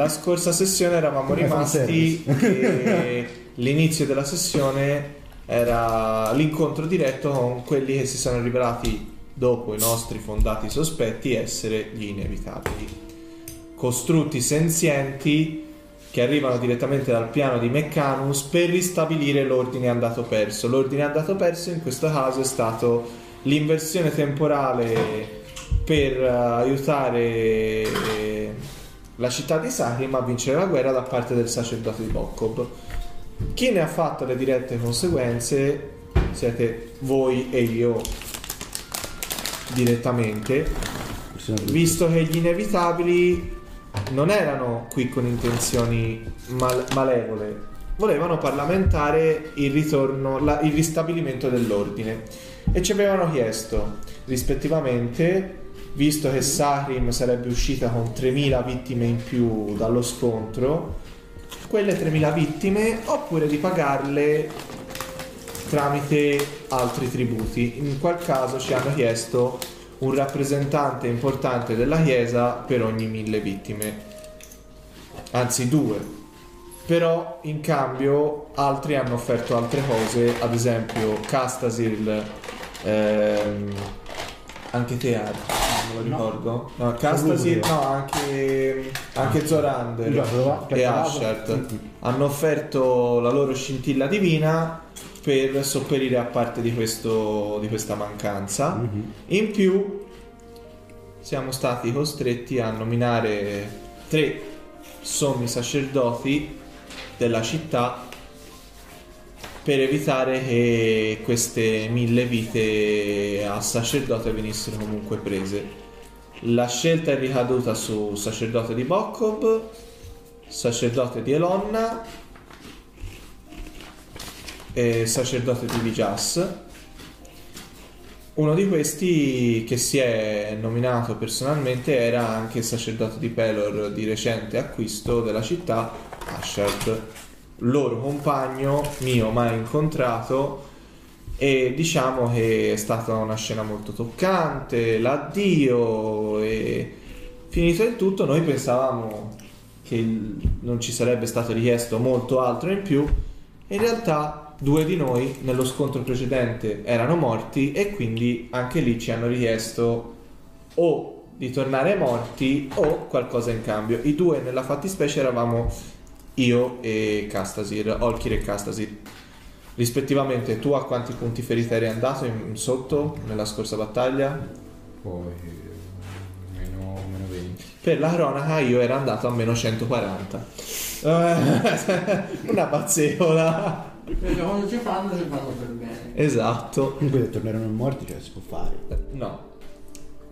La scorsa sessione eravamo Come rimasti che l'inizio della sessione era l'incontro diretto con quelli che si sono rivelati dopo i nostri fondati sospetti essere gli inevitabili. Costrutti senzienti che arrivano direttamente dal piano di Meccanus per ristabilire l'ordine andato perso. L'ordine andato perso in questo caso è stato l'inversione temporale per eh, aiutare eh, la città di Sahrim a vincere la guerra da parte del sacerdote di Bokkob. Chi ne ha fatto le dirette conseguenze siete voi e io direttamente, visto che gli inevitabili non erano qui con intenzioni mal- malevole, volevano parlamentare il ritorno, la- il ristabilimento dell'ordine e ci avevano chiesto rispettivamente, visto che Sahrim sarebbe uscita con 3.000 vittime in più dallo scontro, quelle 3.000 vittime oppure di pagarle tramite altri tributi. In quel caso ci hanno chiesto un rappresentante importante della Chiesa per ogni mille vittime, anzi due. Però in cambio altri hanno offerto altre cose, ad esempio Castasir, ehm, anche te Ar, non lo ricordo. No, Castasir, no, anche, anche Zorander Già, prova- e Ashert hanno offerto la loro scintilla divina per sopperire a parte di, questo, di questa mancanza. Mhm. In più siamo stati costretti a nominare tre sommi sacerdoti della città per evitare che queste mille vite a sacerdote venissero comunque prese. La scelta è ricaduta su sacerdote di Bokkob, sacerdote di Elonna e sacerdote di Vijas. Uno di questi che si è nominato personalmente era anche sacerdote di Pelor di recente acquisto della città, Ashard, loro compagno mio mai incontrato e diciamo che è stata una scena molto toccante, l'addio e finito il tutto noi pensavamo che non ci sarebbe stato richiesto molto altro in più in realtà due di noi nello scontro precedente erano morti e quindi anche lì ci hanno richiesto o di tornare morti o qualcosa in cambio. I due nella fattispecie eravamo io e Castasir, Olkir e Castasir. Rispettivamente tu a quanti punti ferita eri andato in sotto nella scorsa battaglia? Poi meno, meno 20. Per la cronaca io ero andato a meno 140. Eh, Una bazzeola. Perché quando ci fanno, ci fanno per bene. Esatto. Comunque se torneranno morti, cioè si può fare. No.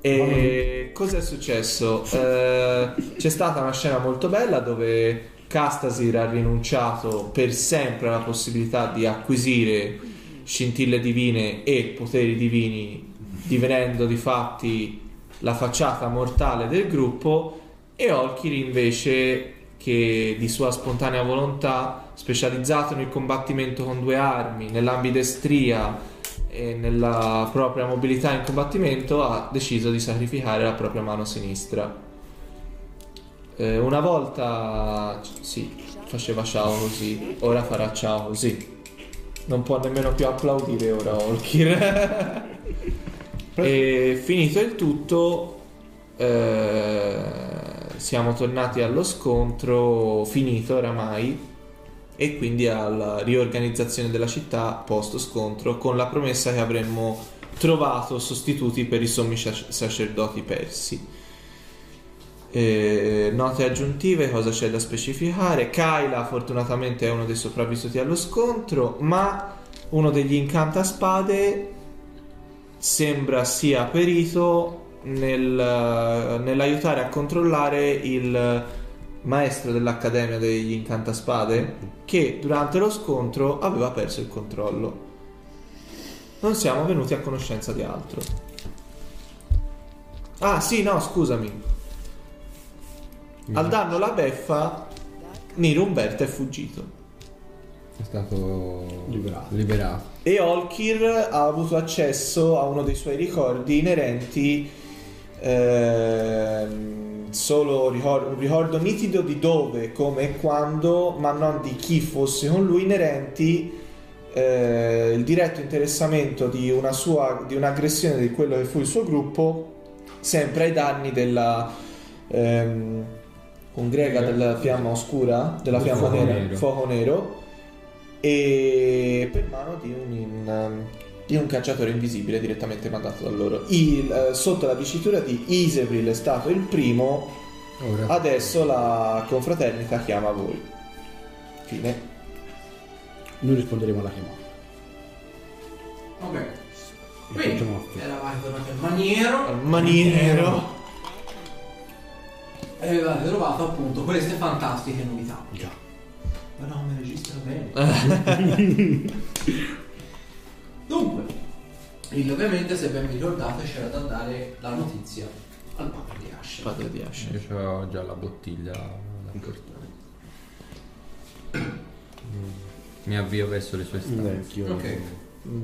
E cosa è successo? Eh, c'è stata una scena molto bella dove Castasir ha rinunciato per sempre alla possibilità di acquisire scintille divine e poteri divini, divenendo di fatti la facciata mortale del gruppo, e Olkir invece che di sua spontanea volontà, specializzato nel combattimento con due armi, nell'ambidestria e nella propria mobilità in combattimento ha deciso di sacrificare la propria mano sinistra. Eh, una volta sì, faceva ciao così, ora farà ciao così. Non può nemmeno più applaudire ora Olkir. e finito il tutto, eh, siamo tornati allo scontro finito oramai e quindi alla riorganizzazione della città post scontro con la promessa che avremmo trovato sostituti per i sommi sac- sacerdoti persi. Eh, note aggiuntive, cosa c'è da specificare? Kyla fortunatamente è uno dei sopravvissuti allo scontro, ma uno degli incantaspade sembra sia perito nel- nell'aiutare a controllare il maestro dell'Accademia degli Incantaspade che durante lo scontro aveva perso il controllo. Non siamo venuti a conoscenza di altro. Ah sì, no, scusami. Al danno la beffa, Niro Umberto è fuggito. È stato Liberato. E Olkir ha avuto accesso a uno dei suoi ricordi inerenti ehm, solo ricor- un ricordo nitido di dove, come e quando, ma non di chi fosse con lui, inerenti eh, il diretto interessamento di, una sua, di un'aggressione di quello che fu il suo gruppo, sempre ai danni della ehm, congrega della fiamma oscura, della Del fiamma fuoco nera, nero. fuoco nero, e per mano di un, in- di un cacciatore invisibile direttamente mandato da loro. Il- eh, sotto la dicitura di Isebril è stato il primo, Ora, adesso la confraternita chiama voi. Fine. Noi risponderemo alla chiamata. Ok. Quindi, eravate tornati al maniero Al maniero. E avevate trovato appunto queste fantastiche novità. Già. Ma no, mi registra bene. Dunque, il, ovviamente se ben vi ricordate c'era da dare la notizia al padre di Asher. Padre di Asher. io ho già la bottiglia da portare. Mi avvio verso le sue stanze. Ok.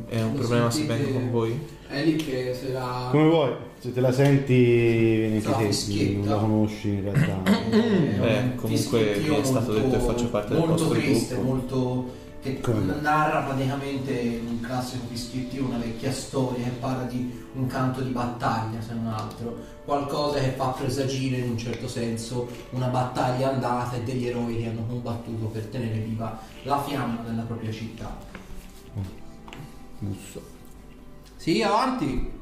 È un Lo problema se vengo con voi? È lì che se la... Come vuoi, se te la senti fischietta. non la conosci in realtà. Eh, Beh, un comunque mi è stato molto- detto che faccio parte del vostro triste, gruppo. molto che Come? narra praticamente un classico fischiettio, una vecchia storia che parla di un canto di battaglia, se non altro, qualcosa che fa presagire in un certo senso una battaglia andata e degli eroi che hanno combattuto per tenere viva la fiamma della propria città. Busso. Sì, avanti.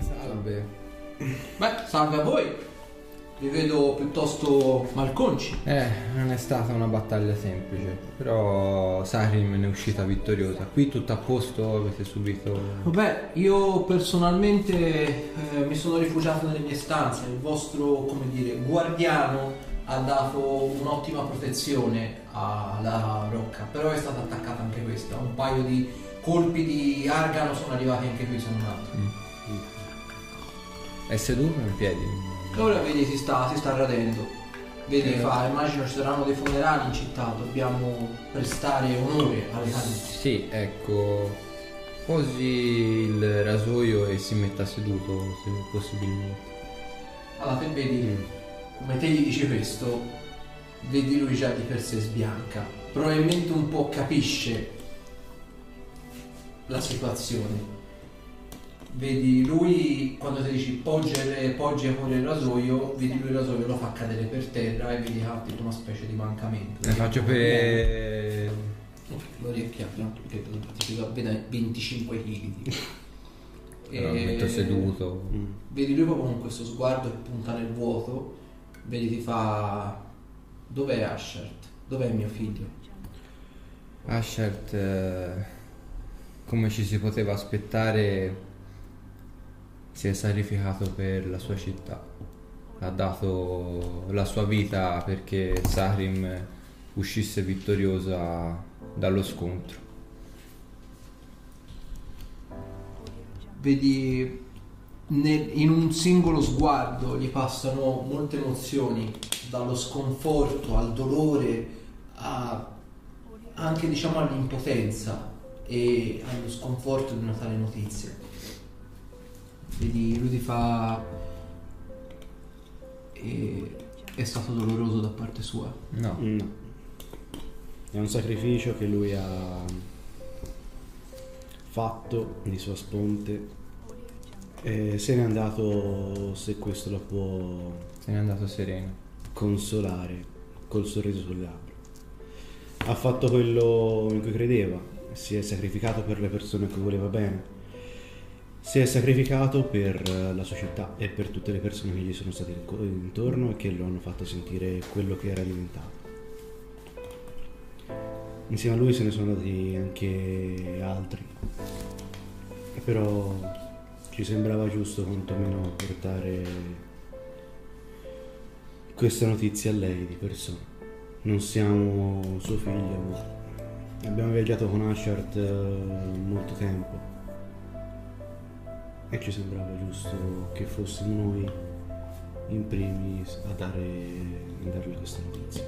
Salve. Beh, salve a voi. Vi vedo piuttosto malconci. Eh, non è stata una battaglia semplice, però Sarim ne è uscita vittoriosa. Qui tutto a posto, avete subito... Vabbè, io personalmente eh, mi sono rifugiato nelle mie stanze, il vostro, come dire, guardiano ha dato un'ottima protezione alla rocca, però è stata attaccata anche questa, un paio di colpi di argano sono arrivati anche qui, se non altro. È seduto in piedi? Ora vedi si sta, si sta radendo, vedi Eh. fa, immagino ci saranno dei funerali in città, dobbiamo prestare onore alle case. Sì, ecco. Posi il rasoio e si metta seduto, se possibilmente. Allora te vedi, come te gli dici questo, vedi lui già di per sé sbianca. Probabilmente un po' capisce la situazione. Vedi lui, quando ti dici poggia, poggia pure il rasoio, vedi lui il rasoio lo fa cadere per terra e vedi che ha tipo una specie di mancamento. Ne faccio per... L'orecchia, perché ti vede 25 kg. Però mi metto seduto. Mm. Vedi lui proprio con questo sguardo che punta nel vuoto, vedi ti fa dov'è Ashert? Dov'è mio figlio? Ashert, eh, come ci si poteva aspettare, si è sacrificato per la sua città. Ha dato la sua vita perché Sarim uscisse vittoriosa dallo scontro. Vedi nel- in un singolo sguardo gli passano molte emozioni, dallo sconforto al dolore, a- anche diciamo all'impotenza e allo sconforto di una tale notizia. Vedi, lui ti fa... E è stato doloroso da parte sua. No, No. È un sacrificio che lui ha fatto di sua sponte e se n'è andato, se questo lo può se n'è andato sereno. consolare col sorriso sul labbro. Ha fatto quello in cui credeva, si è sacrificato per le persone a cui voleva bene, si è sacrificato per eh, la società e per tutte le persone che gli sono state intorno e che lo hanno fatto sentire quello che era diventato. Insieme a lui se ne sono andati anche altri, però ci sembrava giusto quantomeno portare questa notizia a lei di persona. Non siamo suo figlio, ma abbiamo viaggiato con Ashart eh, molto tempo e ci sembrava giusto che fossimo noi in primis a, dare, a darle questa notizia.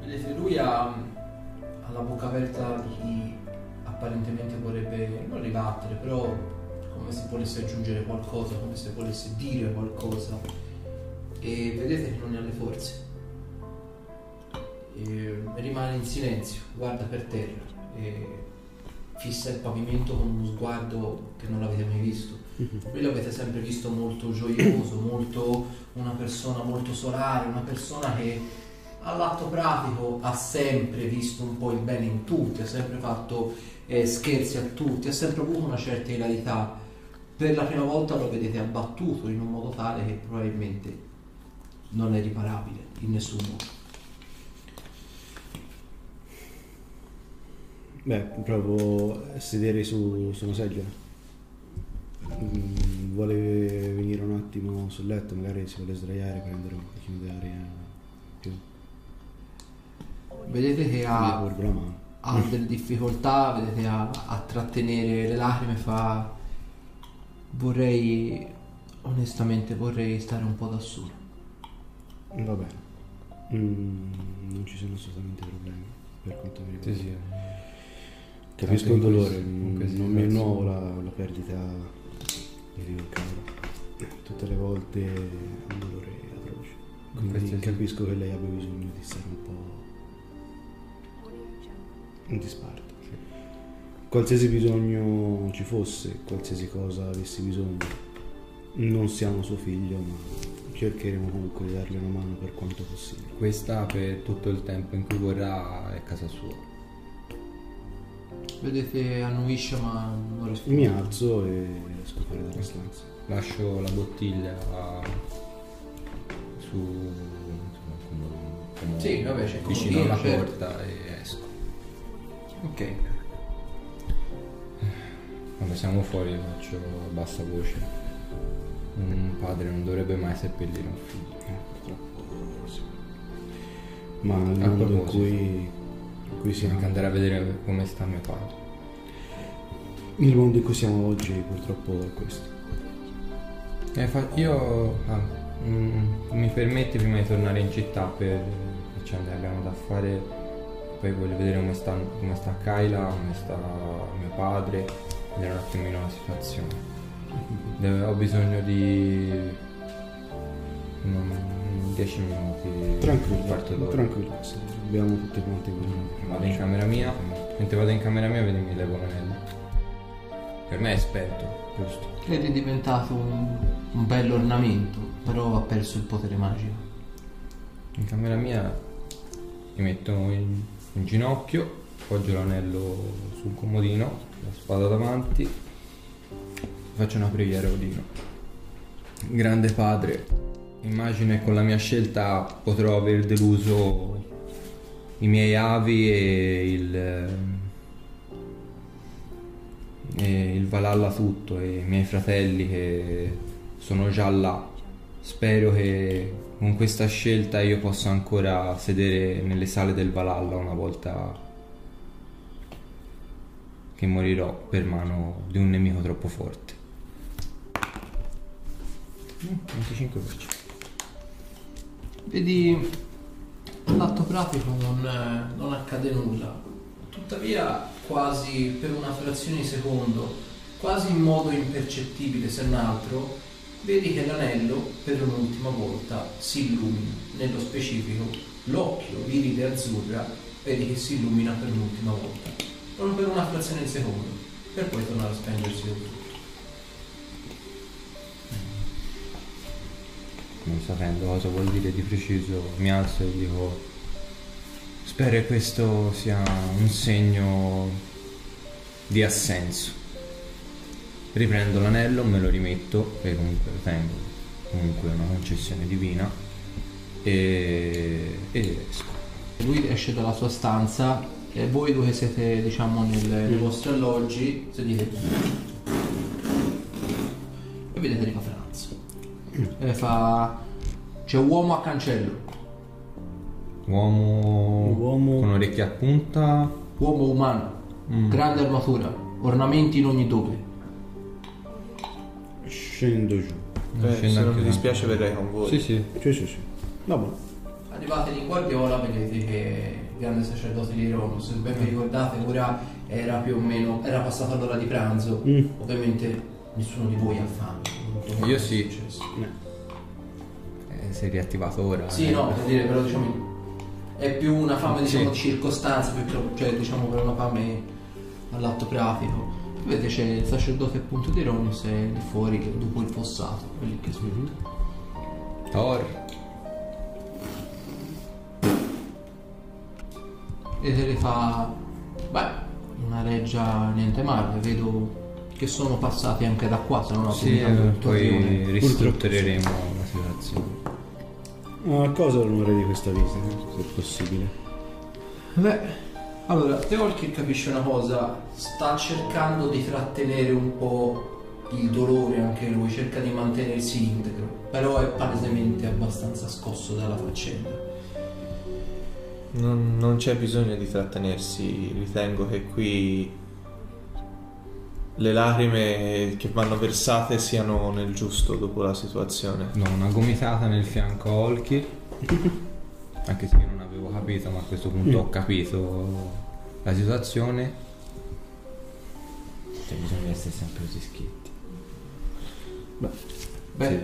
Vedete, lui ha, ha la bocca aperta di chi apparentemente vorrebbe non ribattere, però come se volesse aggiungere qualcosa, come se volesse dire qualcosa. E vedete che non ne ha le forze. E rimane in silenzio, guarda per terra e fissa il pavimento con uno sguardo che non l'avete mai visto. Voi l'avete sempre visto molto gioioso, molto una persona molto solare, una persona che all'atto pratico ha sempre visto un po' il bene in tutti, ha sempre fatto eh, scherzi a tutti, ha sempre avuto una certa ilarità. Per la prima volta lo vedete abbattuto in un modo tale che probabilmente non è riparabile in nessun modo. Beh, provo a sedere su, su una seggiola. Mm, vuole venire un attimo sul letto, magari si vuole sdraiare, prendere un pochino di aria più. Vedete che ha, ha delle difficoltà, vedete a, a trattenere le lacrime, fa vorrei onestamente vorrei stare un po' da solo. Va bene. Mm, non ci sono assolutamente problemi per quanto mi riguarda. Sì, sì. Capisco il dolore, questo- non, mi nuovo la, la perdita di Rio Caro. Tutte le volte è un dolore atroce. Quindi sì. capisco che lei abbia bisogno di stare un po' in disparte. Qualsiasi bisogno ci fosse, qualsiasi cosa avessi bisogno, non siamo suo figlio, ma cercheremo comunque di darle una mano per quanto possibile. Questa per tutto il tempo in cui vorrà è casa sua. Vedete annuisce ma non Mi risponde. alzo e esco fuori dalla stanza. Lascio la bottiglia su insomma, come- come Sì, vabbè, c'è vicino alla certo. porta e esco. Ok. Quando siamo fuori faccio a bassa voce. Un padre non dovrebbe mai seppellire un figlio. Eh, purtroppo sì. Ma il A mondo in cui, siamo, anche andare a vedere come sta mio padre. il mondo in cui siamo oggi purtroppo è questo. Eh, fa- io ah, mm, mi permetti prima di tornare in città per faccende che abbiamo da fare, poi voglio vedere come sta, come sta Kyla, come sta mio padre, vedere un attimino la situazione. Deve- ho bisogno di mm, 10 minuti, Tranquillo, quarto d'ora. tranquillo, sì, abbiamo tutti quanti Vado in camera mia, mentre vado in camera mia vedi mi levo l'anello. Per me è spento, giusto? Ed è diventato un, un bello ornamento, però ha perso il potere magico. In camera mia mi metto in, in ginocchio, appoggio l'anello sul comodino, la spada davanti, faccio una preghiera a Odino. Grande padre, immagino che con la mia scelta potrò aver deluso i miei avi e il, e il Valhalla tutto e i miei fratelli che sono già là. Spero che con questa scelta io possa ancora sedere nelle sale del Valhalla una volta che morirò per mano di un nemico troppo forte. Mm, 25%. Vedi, all'atto pratico non, eh, non accade nulla. Tuttavia, quasi per una frazione di secondo, quasi in modo impercettibile se non altro, vedi che l'anello per un'ultima volta si illumina. Nello specifico, l'occhio viride azzurra vedi che si illumina per l'ultima volta. Proprio per una frazione di secondo, per poi tornare a spengersi del tutto. Non sapendo cosa vuol dire di preciso, mi alzo e dico: Spero che questo sia un segno di assenso. Riprendo l'anello, me lo rimetto, perché comunque lo tengo, comunque è una concessione divina, e, e esco. Lui esce dalla sua stanza e voi due che siete diciamo nel- nei vostri alloggi sedete e vedete arriva Franz e fa c'è uomo a cancello Uomo, Uomo- con orecchie a punta, uomo umano Mm. grande armatura ornamenti in ogni dove Scendo giù. Non Eh, scendo se non io. dispiace verrei con voi. Sì, sì. Sì, sì, sì. Va bene. arrivate in guardiola vedete che grande sacerdote di Roma. Se ben vi ricordate, ora era più o meno, era passata l'ora di pranzo. Mm. Ovviamente nessuno di voi ha fame. Io sì. Eh, si è riattivato ora. Sì, eh. no, per dire, però diciamo è più una fame diciamo Sì. di circostanza, cioè diciamo per una fame all'atto pratico. Vedete c'è il sacerdote appunto di Ronos e di fuori che- dopo il fossato, quelli che sono. Thor. E se le fa. Beh, una reggia niente male, vedo che sono passati anche da qua, se non ho Sì, eh, poi ristruttureremo la situazione. A cosa l'onore di questa visita, se possibile? Beh, allora, Teolkir capisce una cosa, sta cercando di trattenere un po' il dolore anche lui, cerca di mantenersi integro, però è palesemente abbastanza scosso dalla faccenda. Non, non c'è bisogno di trattenersi, ritengo che qui le lacrime che vanno versate siano nel giusto dopo la situazione. No, una gomitata nel fianco a Olki. Anche se io non avevo capito, ma a questo punto ho capito la situazione. Cioè, bisogna essere sempre così schietti. Beh, Sì.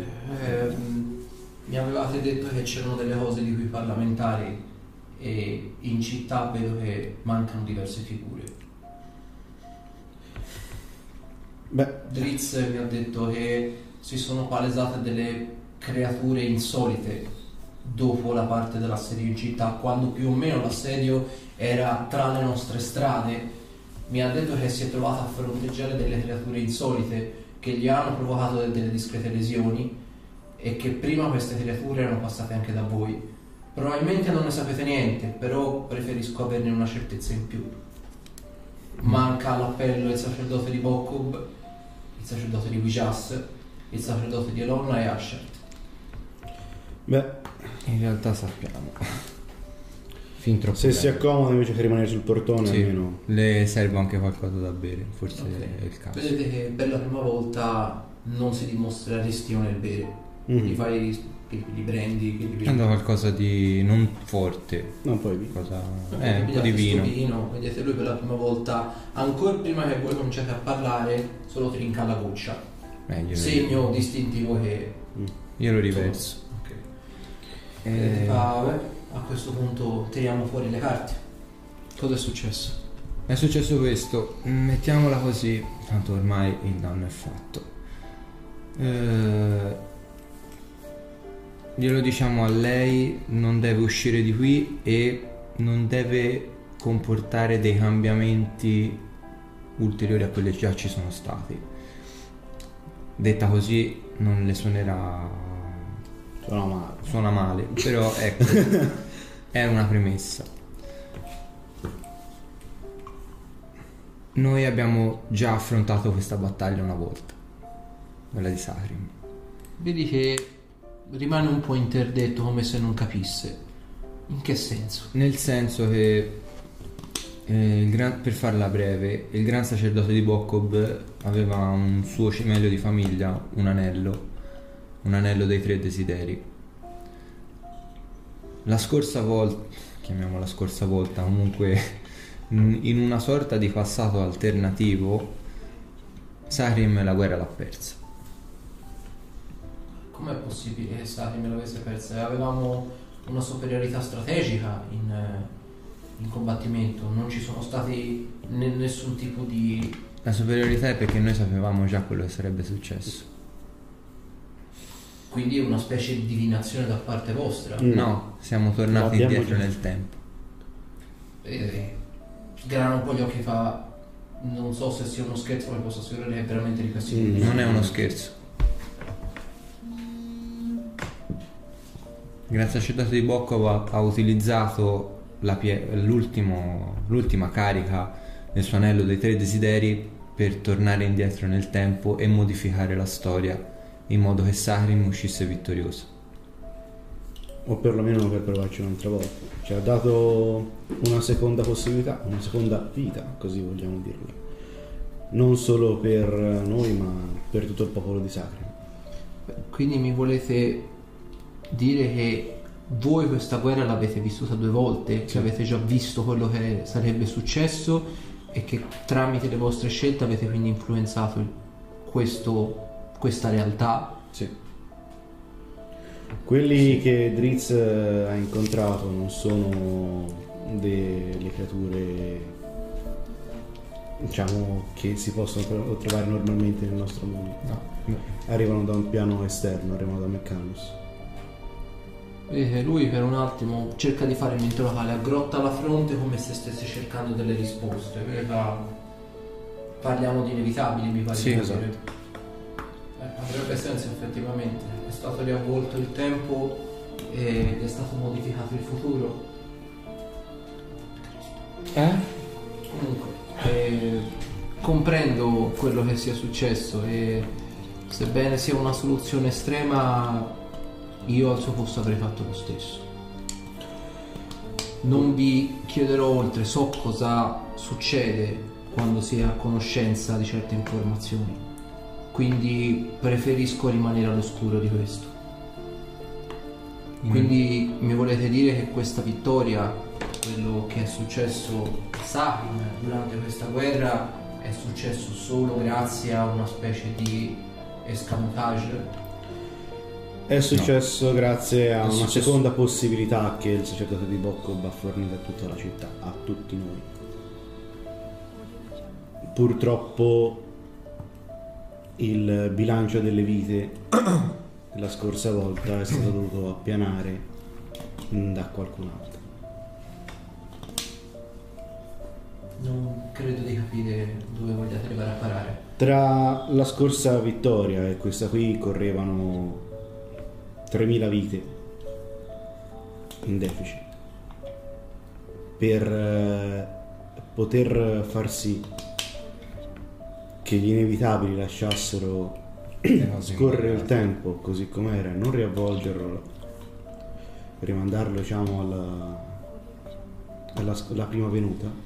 ehm, mi avevate detto che c'erano delle cose di cui parlamentari e in città vedo che mancano diverse figure. Beh, Dritz mi ha detto che si sono palesate delle creature insolite dopo la parte dell'assedio in città, quando più o meno l'assedio era tra le nostre strade. Mi ha detto che si è trovato a fronteggiare delle creature insolite che gli hanno provocato de- delle discrete lesioni e che prima queste creature erano passate anche da voi. Probabilmente non ne sapete niente, però preferisco averne una certezza in più. Manca all'appello il sacerdote di Bokob, il sacerdote di Wijas, il sacerdote di Elonna e Ashert. beh, In realtà sappiamo. Fin troppo se si accomoda invece che rimanere sul portone, Sì, almeno. le serve anche qualcosa da bere, forse Ok. è il caso. Vedete che per la prima volta non si dimostra restio nel bere. Mhm. Gli fai, li, li prendi, li Prendo qualcosa di non forte, No, poi cosa... Eh, Eh, un po' di pigliate sto vino. Vedete lui per la prima volta, ancora prima che voi cominciate a parlare, solo trinca la goccia. Meglio. Segno distintivo che... Io lo riverso. Ok. Eh, fa, "Beh, a questo punto tiriamo fuori le carte. Cosa è successo? È successo questo, mettiamola così, tanto ormai il danno è fatto. Eh, glielo diciamo a lei, non deve uscire di qui e non deve comportare dei cambiamenti ulteriori a quelli che già ci sono stati. Detta così non le suonerà sono male. suona male, però ecco, è una premessa. Noi abbiamo già affrontato questa battaglia una volta, quella di Sarim. Vedi che rimane un po' interdetto come se non capisse. In che senso? Nel senso che, eh, gran- per farla breve, il gran sacerdote di Bokob aveva un suo cimelio di famiglia, un anello, un anello dei tre desideri. La scorsa volta, chiamiamola scorsa volta, comunque in una sorta di passato alternativo, Sarim la guerra l'ha persa. Com'è possibile che Stati me l'avesse persa? Avevamo una superiorità strategica in, eh, in combattimento, non ci sono stati ne- nessun tipo di... La superiorità è perché noi sapevamo già quello che sarebbe successo. quindi una specie di divinazione da parte vostra. Mm. No, siamo tornati L'abbiamo indietro già- nel tempo. E sgrana un po' gli occhi fa... Non so se sia uno scherzo, ma posso assicurare che è veramente di questo. Mm. Non è uno scherzo. Gran sacerdote di Bokkov ha, ha utilizzato la pie- l'ultima carica del suo anello dei tre desideri per tornare indietro nel tempo e modificare la storia in modo che Sarim uscisse vittorioso. O perlomeno per provarci un'altra volta. Ci ha dato una seconda possibilità, una seconda vita, così vogliamo dirlo. Non solo per noi, ma per tutto il popolo di Sacri. Quindi mi volete dire che voi questa guerra l'avete vissuta due volte, che avete già visto quello che sarebbe successo e che tramite le vostre scelte avete quindi influenzato questo- questa realtà. Sì. Quelli che Drizzt eh, ha incontrato non sono delle creature diciamo che si possono tro- trovare normalmente nel nostro mondo. No. Arrivano da un piano esterno, arrivano da Meccanus. Vedete, lui per un attimo cerca di fare mente locale, aggrotta la fronte come se stesse cercando delle risposte. Vedeva- Parliamo di inevitabili, mi pare Sì, esatto. Eh, avrebbe senso effettivamente, è stato riavvolto il tempo ed è stato modificato il futuro. Eh? Comunque, eh, comprendo quello che sia successo e sebbene sia una soluzione estrema, io al suo posto avrei fatto lo stesso. Non vi chiederò oltre, so cosa succede quando si è a conoscenza di certe informazioni, quindi preferisco rimanere all'oscuro di questo. Quindi mi volete dire che questa vittoria, quello che è successo a Sahin durante questa guerra, è successo solo grazie a una specie di escamotage? È successo grazie a È una successo- seconda possibilità che il sacerdote di Boccob ha fornito a tutta la città, a tutti noi. Purtroppo il bilancio delle vite della scorsa volta è stato dovuto appianare mm, da qualcun altro. Non credo di capire dove vogliate arrivare a parare. Tra la scorsa vittoria e questa qui correvano 3.000 vite in deficit. Per eh, poter far sì che gli inevitabili lasciassero scorrere il tempo così com'era, non riavvolgerlo, rimandarlo diciamo alla, alla alla prima venuta.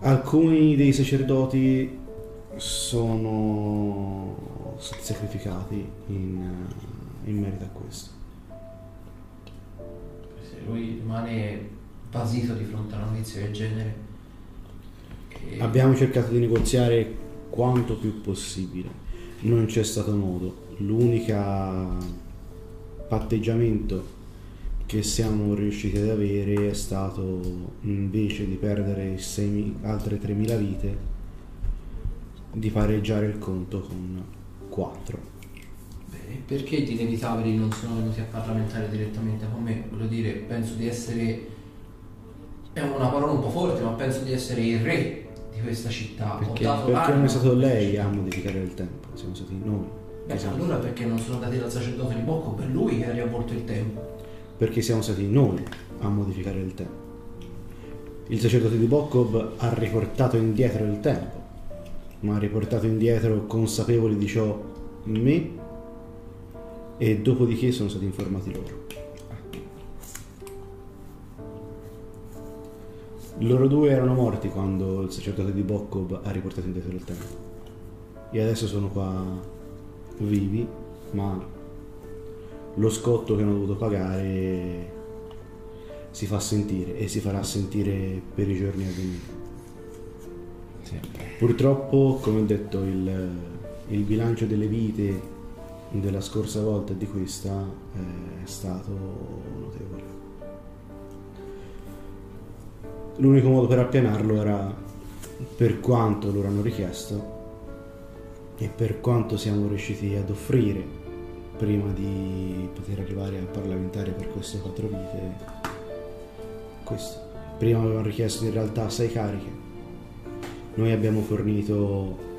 Alcuni dei sacerdoti sono stati sacrificati in, in merito a questo. Se lui rimane basito di fronte a una notizia del genere. e- Abbiamo cercato di negoziare quanto più possibile, non c'è stato modo. L'unica patteggiamento che siamo riusciti ad avere è stato invece di perdere 6.000 altre 3.000 vite, di pareggiare il conto con 4. Beh, perché gli inevitabili non sono venuti a parlamentare direttamente con me? Voglio dire, penso di essere. È una parola un po' forte, ma penso di essere il re di questa città. Perché- Perché non è stato lei a modificare il tempo, siamo stati noi. Beh, Esatto. allora perché non sono andati dal sacerdote di Bocco? Per lui che ha riavvolto il tempo. perché siamo stati noi a modificare il tempo. Il sacerdote di Bokkob ha riportato indietro il tempo, ma ha riportato indietro consapevoli di ciò me e dopodiché sono stati informati loro. Loro due erano morti quando il sacerdote di Bokkob ha riportato indietro il tempo. E adesso sono qua vivi, ma lo scotto che hanno dovuto pagare si fa sentire e si farà sentire per i giorni a venire. Sì. Purtroppo, come ho detto, il, il bilancio delle vite della scorsa volta e di questa eh, è stato notevole. L'unico modo per appianarlo era per quanto loro hanno richiesto e per quanto siamo riusciti ad offrire prima di poter arrivare a parlamentare per queste quattro vite. Questo. Prima avevano richiesto in realtà sei cariche. Noi abbiamo fornito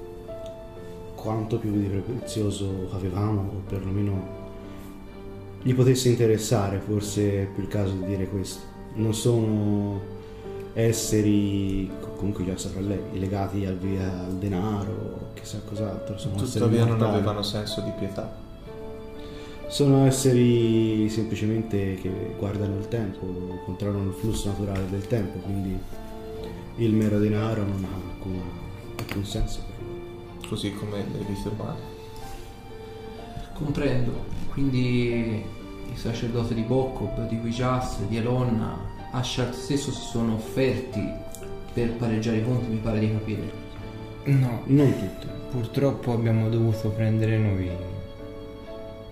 quanto più di prezioso avevamo, o perlomeno gli potesse interessare, forse è più il caso di dire questo. Non sono esseri, comunque già saprà lei, legati al, via- al denaro, chissà cos'altro. Sono esseri Tuttavia non avevano senso di pietà. Sono esseri semplicemente che guardano il tempo, controllano il flusso naturale del tempo, quindi il mero denaro non ha alcuna- alcun senso per loro. Così come le umane. Comprendo. quindi il sacerdote di Bokob, di Wijas, di Elonna, Ashart stesso si sono offerti per pareggiare i conti, mi pare di capire. No, Non tutte. purtroppo abbiamo dovuto prendere noi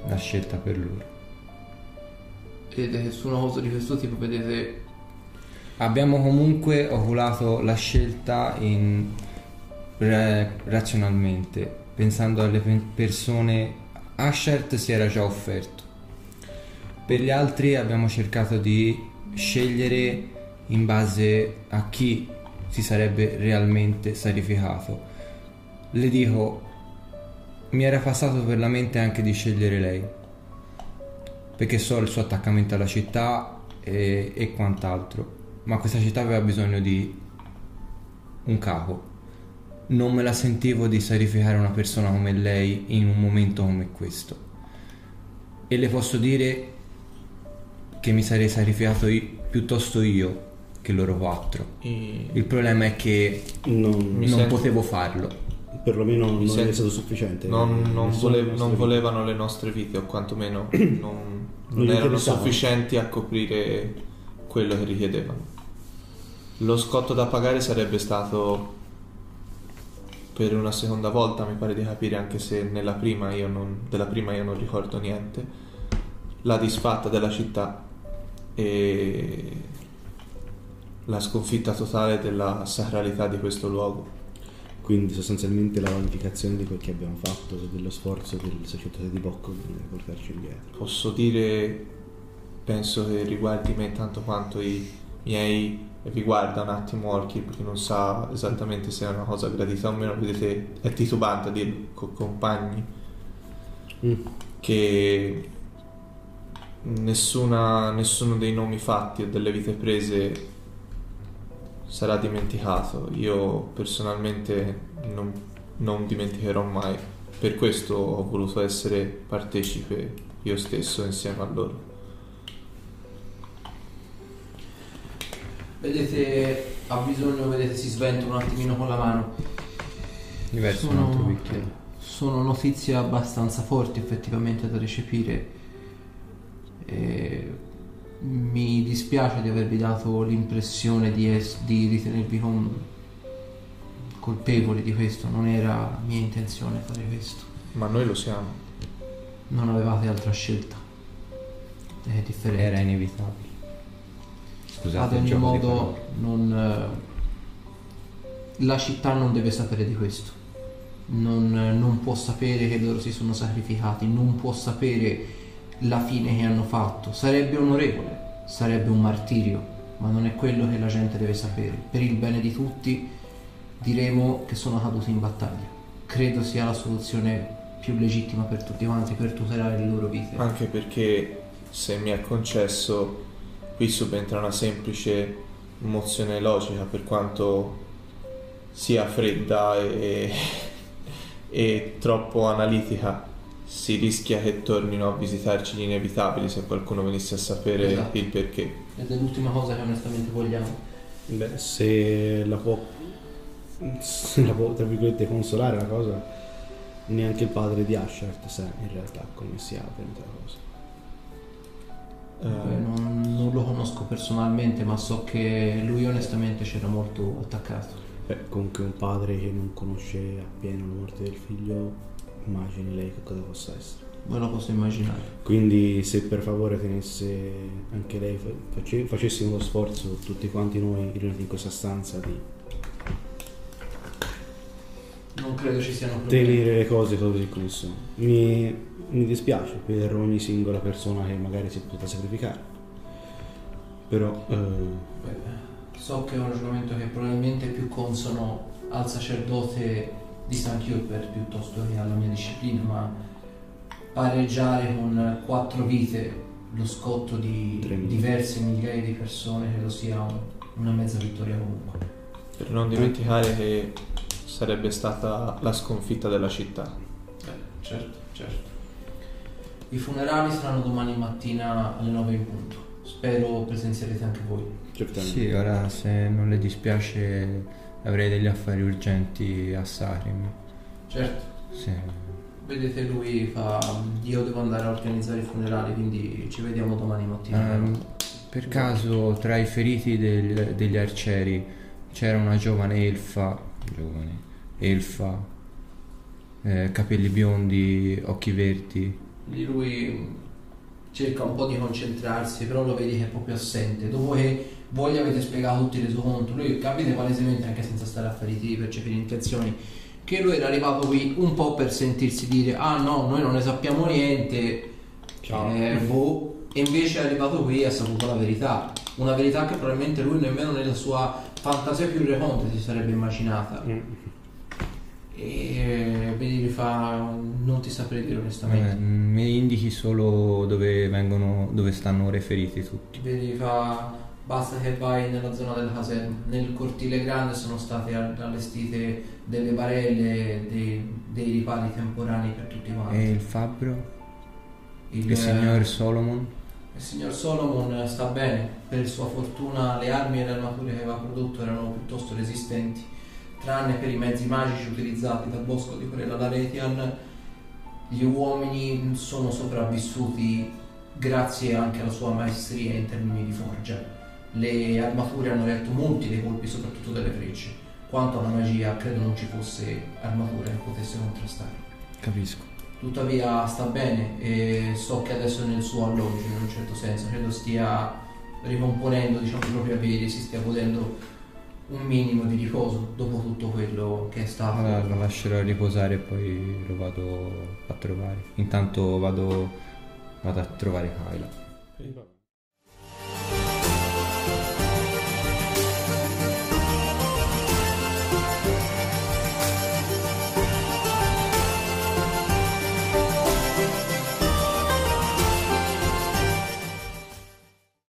la scelta per loro. Vedete che su una cosa di questo tipo vedete Abbiamo comunque oculato la scelta in ra- razionalmente, pensando alle pe- persone. Ashert si era già offerto. Per gli altri abbiamo cercato di scegliere in base a chi si sarebbe realmente sacrificato. Le dico, mi era passato per la mente anche di scegliere lei, perché so il suo attaccamento alla città e, e quant'altro, ma questa città aveva bisogno di un capo. Non me la sentivo di sacrificare una persona come lei in un momento come questo. E le posso dire che mi sarei sacrificato io- piuttosto io che loro quattro. I- Il problema è che Non, Mi non sento- potevo farlo. perlomeno non sento- è stato sufficiente. non, non non volevano le nostre vite o quantomeno non, non Non gli erano sufficienti a coprire quello che richiedevano. Lo scotto da pagare sarebbe stato per una seconda volta, mi pare di capire, anche se nella prima io non, della prima io non ricordo niente, la disfatta della città e la sconfitta totale della sacralità di questo luogo. Quindi sostanzialmente la vanificazione di quel che abbiamo fatto, dello sforzo del sacerdote di Bocco di portarci indietro. Posso dire, penso che riguardi me tanto quanto i miei, e vi guarda un attimo Orchid perché non sa esattamente se è una cosa gradita o meno, vedete, è titubante a dirlo, co- compagni, Mm. che nessuna, nessuno dei nomi fatti o delle vite prese sarà dimenticato. Io personalmente non, non dimenticherò mai. Per questo ho voluto essere partecipe io stesso insieme a loro. Vedete, ha bisogno, vedete, si sventa un attimino con la mano. Diverso un altro Sono, bicchiere. sono notizie abbastanza forti effettivamente da recepire. E mi dispiace di avervi dato l'impressione di, es- di ritenervi con- colpevoli di questo, non era mia intenzione fare questo. Ma noi lo siamo. Non avevate altra scelta. È differente. Era inevitabile. Scusate Ad ogni gioco di modo, non, eh, la città non deve sapere di questo. Non, eh, non può sapere che loro si sono sacrificati, non può sapere la fine che hanno fatto. Sarebbe onorevole, sarebbe un martirio, ma non è quello che la gente deve sapere. Per il bene di tutti diremo che sono caduti in battaglia. Credo sia la soluzione più legittima per tutti quanti, per tutelare le loro vite. Anche perché, se mi è concesso, qui subentra una semplice mozione logica, per quanto sia fredda e, e troppo analitica. Si rischia che tornino a visitarci gli inevitabili se qualcuno venisse a sapere Esatto. il perché. Ed è l'ultima cosa che onestamente vogliamo. Beh, se la può, se la può, tra virgolette, consolare la cosa, neanche il padre di Ashert sa in realtà come sia avvenuta la cosa. Eh, non, non lo conosco personalmente, ma so che lui onestamente c'era molto attaccato. Beh, comunque un padre che non conosce appieno la morte del figlio, immagini lei che cosa possa essere. Ve lo posso immaginare. Quindi se per favore tenesse anche lei, fa- face- facessimo lo sforzo tutti quanti noi riuniti in questa stanza di Non credo ci siano problemi. tenere le cose così come sono. Mi, mi dispiace per ogni singola persona che magari si è potuta sacrificare. Però eh, Beh, so che è un ragionamento che probabilmente è più consono al sacerdote di St. Cuthbert piuttosto che alla mia disciplina, ma pareggiare con quattro vite lo scotto di diverse migliaia di persone credo sia un- una mezza vittoria comunque. per non dimenticare che sarebbe stata la sconfitta della città. Certo, certo. I funerali saranno domani mattina alle 9 in punto. Spero presenzierete anche voi. certamente. Sì, ora se non le dispiace avrei degli affari urgenti a Sarim. Certo. Se, vedete lui fa io devo andare a organizzare i funerali, quindi ci vediamo domani mattina. Ehm, per caso tra i feriti del- degli arcieri c'era una giovane elfa, giovane, elfa, eh, capelli biondi, occhi verdi. Lì lui cerca un po' di concentrarsi, però lo vedi che è proprio assente. Dopo che voi gli avete spiegato tutti reso conto, lui capite palesemente, anche senza stare a fare i tiri, percepire intenzioni, che lui era arrivato qui un po' per sentirsi dire ah no, noi non ne sappiamo niente, Ciao. eh, boh. e invece è arrivato qui e ha saputo la verità. Una verità che probabilmente lui nemmeno nella sua fantasia più recondita si sarebbe immaginata. Mm. E quindi mi fa non ti saprei dire Eh, onestamente. mi indichi solo dove vengono, dove stanno ora i feriti tutti. Vedi, fa basta che vai nella zona della caserma. Nel cortile grande sono state allestite delle barelle, dei, dei ripari temporanei per tutti quanti. E il fabbro? il, Il signor Solomon? il signor Solomon sta bene, per sua fortuna le armi e le armature che aveva prodotto erano piuttosto resistenti, tranne per i mezzi magici utilizzati dal bosco di quella Laretian, gli uomini sono sopravvissuti grazie anche alla sua maestria in termini di forgia. Le armature hanno retto molti dei colpi, soprattutto delle frecce. Quanto alla magia, credo non ci fosse armatura che potesse contrastare. Capisco. Tuttavia sta bene e so che adesso è nel suo alloggio in un certo senso, credo stia ricomponendo diciamo, i propri averi, si stia godendo un minimo di riposo dopo tutto quello che è stato. Allora lo lascerò riposare e poi lo vado a trovare. Intanto vado, vado a trovare Kyla.